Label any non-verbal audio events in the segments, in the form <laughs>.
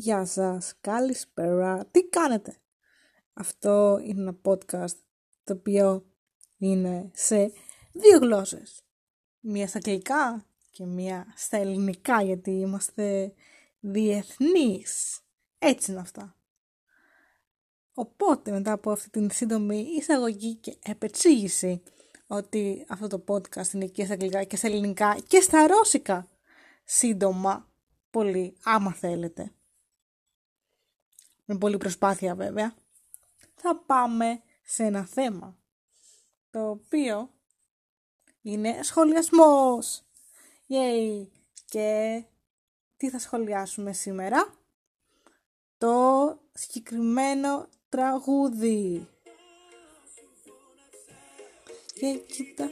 Γεια σας, καλησπέρα, τι κάνετε; Αυτό είναι ένα podcast το οποίο είναι σε δύο γλώσσες. Μία στα αγγλικά και μία στα ελληνικά γιατί είμαστε διεθνείς. Έτσι είναι αυτά. Οπότε μετά από αυτή την σύντομη εισαγωγή και επεξήγηση ότι αυτό το podcast είναι και στα αγγλικά και στα ελληνικά και στα ρώσικα σύντομα πολύ άμα θέλετε με πολλή προσπάθεια βέβαια, θα πάμε σε ένα θέμα, το οποίο είναι σχολιασμός. Yay! Και τι θα σχολιάσουμε σήμερα; Το συγκεκριμένο τραγούδι. Και κοίτα...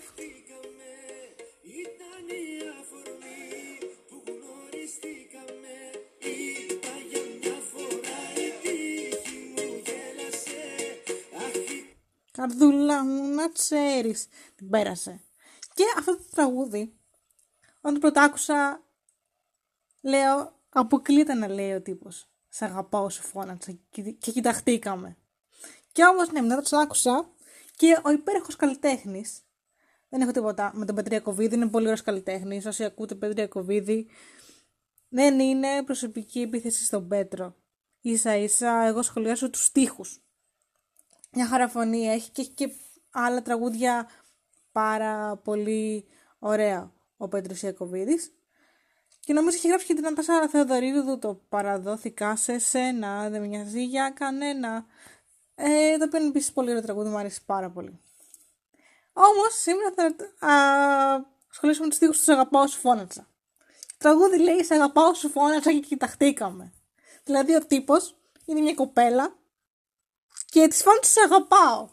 Καρδούλα μου να ξέρεις. Την πέρασε. Και αυτό το τραγούδι, όταν το πρώτα άκουσα, λέω, αποκλείεται να λέει ο τύπος. Σ' αγαπάω σου φώνατσα και κοιταχτήκαμε. Και όμως ναι, μετά το άκουσα και ο υπέροχος καλλιτέχνης, δεν έχω τίποτα με τον Πετρία Κοβίδη, είναι πολύ ωραίος καλλιτέχνης, όσοι ακούτε Πετρία Κοβίδη, δεν είναι προσωπική επίθεση στον Πέτρο. Ίσα ίσα εγώ σχολιάζω τους στίχους μια χαρά φωνή έχει και έχει και άλλα τραγούδια πάρα πολύ ωραία ο Πέτρος Ιακωβίδης. Και νομίζω έχει γράψει και την Αντάσα Θεοδωρίδου το παραδόθηκα σε σένα, δεν με νοιάζει για κανένα. Ε, το οποίο είναι επίσης πολύ ωραίο τραγούδι, μου αρέσει πάρα πολύ. Όμως σήμερα θα ασχολήσουμε με τους στίχους τους αγαπάω σου φώνατσα. Το τραγούδι λέει σε αγαπάω σου φώνατσα και κοιταχτήκαμε. Δηλαδή ο τύπος είναι μια κοπέλα και τη φάνηκε σε αγαπάω.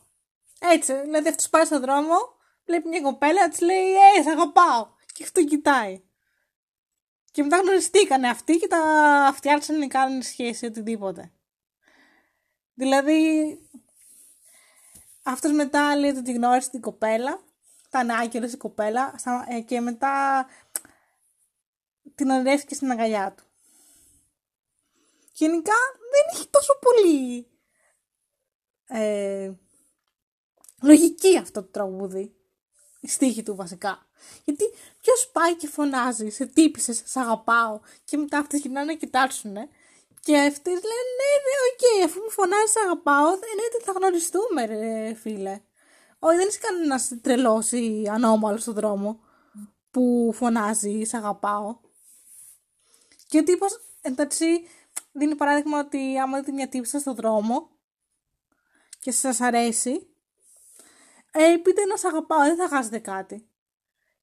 Έτσι, δηλαδή αυτός πάει στον δρόμο, βλέπει μια κοπέλα, της λέει Ε, σε αγαπάω. Και αυτό κοιτάει. Και μετά γνωριστήκανε αυτοί και τα φτιάξαν να κάνουν σχέση οτιδήποτε. Δηλαδή, αυτός μετά λέει ότι τη γνώρισε την κοπέλα, ήταν άγγελο η κοπέλα, ε, και μετά την ονειρεύτηκε στην αγκαλιά του. Γενικά δεν έχει τόσο πολύ ε, λογική αυτό το τραγούδι. Η στίχη του βασικά. Γιατί ποιος πάει και φωνάζει σε τύπισσες, σε αγαπάω και μετά αυτές γυρνάνε να κοιτάξουν. Και αυτές λένε ναι, ναι, OK, okay, αφού μου φωνάζει σε αγαπάω, δεν είναι θα γνωριστούμε, ρε φίλε. Όχι, δεν είσαι κανένας τρελός ή ανώμαλος στον δρόμο που φωνάζει σε αγαπάω. Και ο τύπος εντάξει δίνει παράδειγμα ότι άμα δείτε μια τύπισσα στον δρόμο και σας αρέσει, ε, πείτε να σας αγαπάω, δεν θα χάσετε κάτι.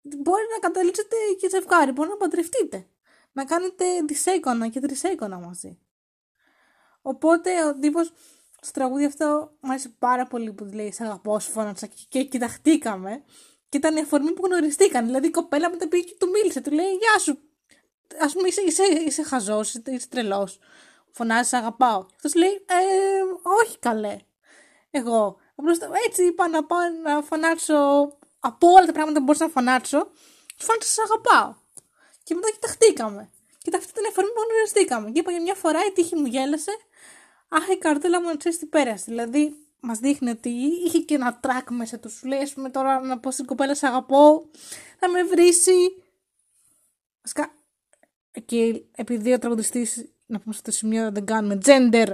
Μπορεί να καταλήξετε και ζευγάρι, μπορεί να παντρευτείτε. Να κάνετε δισέκονα και τρισέκονα μαζί. Οπότε ο τύπος στο τραγούδι αυτό μου άρεσε πάρα πολύ που λέει Σε αγαπώ, σου φώναξα και, και κοιταχτήκαμε. Και ήταν η αφορμή που γνωριστήκαν. Δηλαδή η κοπέλα μετά πήγε και του μίλησε. Του λέει Γεια σου. Α πούμε είσαι, είσαι, είσαι χαζός, είσαι, είσαι τρελός. Φωνάζεις, αγαπάω. Αυτός λέει ε, Όχι καλέ εγώ. Απλώ έτσι είπα να πάω να φωνάξω από όλα τα πράγματα που μπορούσα να φωνάξω. Τους φώναξα σα αγαπάω. Και μετά κοιταχτήκαμε. Και αυτή την εφορμή που γνωριστήκαμε. Και είπα για μια φορά η τύχη μου γέλασε. Αχ, η καρδούλα μου να ξέρεις τι πέρασε. Δηλαδή, μας δείχνει ότι είχε και ένα τρακ μέσα του. Σου λέει, πούμε, τώρα να πω στην κοπέλα, σε αγαπώ. Θα με βρει. Βασικά, και επειδή ο τραγουδιστής, να πούμε στο σημείο δεν κάνουμε gender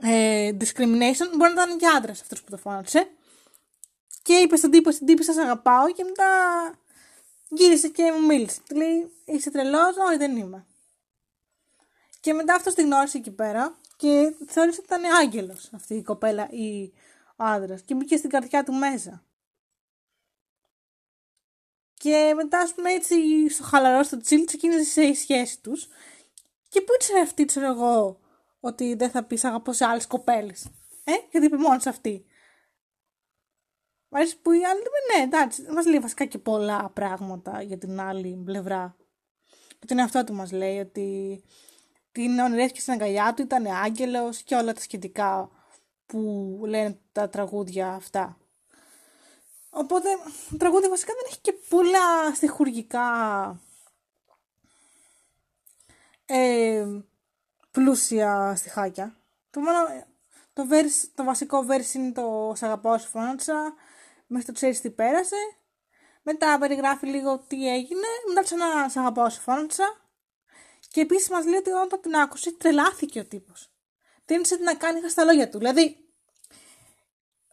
ε, discrimination, μπορεί να ήταν και άντρας αυτός που το φώναξε. Και είπε στον τύπο, στην τύπη, σας αγαπάω και μετά γύρισε και μου μίλησε. Του λέει, είσαι τρελός, όχι δεν είμαι. Και μετά αυτός τη γνώρισε εκεί πέρα και θεώρησε ότι ήταν άγγελος αυτή η κοπέλα ή ο άντρας. Και μπήκε στην καρδιά του μέσα. Και μετά, ας πούμε, έτσι στο χαλαρό, στο τσίλ, ξεκίνησε η σχέση τους. Και πού ήξερε αυτή, ξέρω εγώ, ότι δεν θα πεις αγαπώ σε άλλες κοπέλες. Ε, γιατί είπε μόνος σε αυτή. Μ' αρέσει που η άλλη ναι, εντάξει, μας λέει βασικά και πολλά πράγματα για την άλλη πλευρά. Και τον εαυτό του μας λέει ότι την ονειρεύτηκε στην αγκαλιά του, ήταν άγγελος και όλα τα σχετικά που λένε τα τραγούδια αυτά. Οπότε το τραγούδι βασικά δεν έχει και πολλά στοιχουργικά ε, πλούσια στιχάκια. Το, μόνο, το, verse, το βασικό verse είναι το «Σ' αγαπάω, σου φώναξα», μέχρι το «Ξέρεις τι πέρασε», μετά περιγράφει λίγο τι έγινε, μετά ξανά «Σ' αγαπάω, σου φώναξα», και επίσης μας λέει ότι όταν την άκουσε, τρελάθηκε ο τύπος. Τίνησε να κάνει στα λόγια του. Δηλαδή,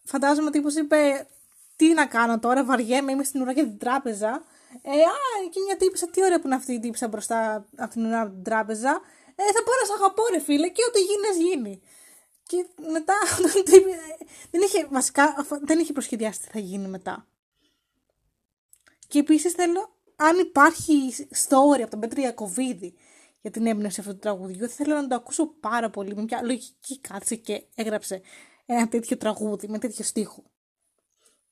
φαντάζομαι ο τύπος είπε, Τι να κάνω τώρα, βαριέμαι, είμαι στην ουρά για την τράπεζα. Ε, α, και μια τύπησα, τι ωραία που είναι αυτή η τύπησα μπροστά από την ουρά την τράπεζα. Ε, θα πάω να σε αγαπώ, ρε φίλε, και ό,τι γίνει, γίνει. Και μετά <laughs> δεν είχε, βασικά, δεν είχε προσχεδιάσει τι θα γίνει μετά. Και επίσης θέλω, αν υπάρχει story από τον Πέτρο Ιακοβίδη για την έμπνευση αυτού του τραγουδιού. Θέλω να το ακούσω πάρα πολύ. Με μια λογική κάτσε και έγραψε ένα τέτοιο τραγούδι με τέτοιο στίχο.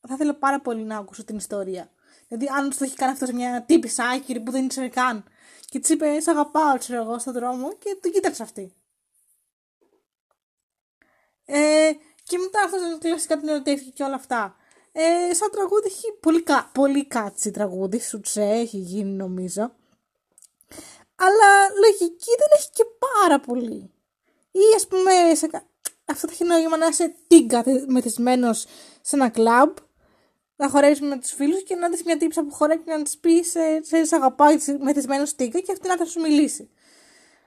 Θα ήθελα πάρα πολύ να ακούσω την ιστορία. Δηλαδή, αν το έχει κάνει αυτός σε μια τύπη άκυρη που δεν ήξερε καν. Και της είπε, Σε αγαπάω, ξέρω εγώ, στον δρόμο και το κοίταξε αυτή. Ε, και μετά αυτός κλασικά την ερωτήθηκε και όλα αυτά. Ε, σαν τραγούδι έχει πολύ, πολύ κάτσι τραγούδι, σουτσε έχει γίνει νομίζω αλλά λογική δεν έχει και πάρα πολύ. Ή ας πούμε, σε... αυτό θα έχει νόημα να είσαι τίγκα μεθυσμένος σε ένα κλαμπ, να χορέψει με τους φίλους και να δεις μια τύψα που χορεύει και να της πει σε, σε, σε αγαπάει μεθυσμένο τίγκα και αυτή να θα σου μιλήσει.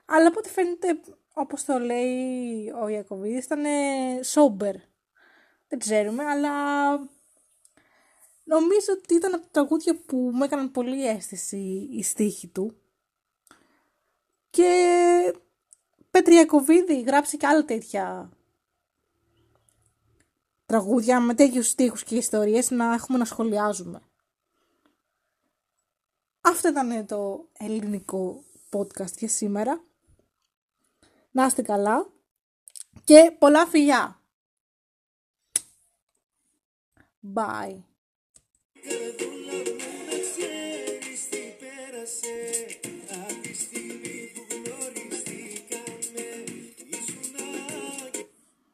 Αλλά από ό,τι φαίνεται, όπως το λέει ο Ιακωβίδης, ήταν sober. Δεν ξέρουμε, αλλά νομίζω ότι ήταν από τα τραγούδια που μου έκαναν πολύ αίσθηση η στίχη του. Και Πετριακοβίδη γράψει και άλλα τέτοια τραγούδια με τέτοιους στίχους και ιστορίες να έχουμε να σχολιάζουμε. Αυτό ήταν το ελληνικό podcast για σήμερα. Να είστε καλά και πολλά φιλιά. Bye.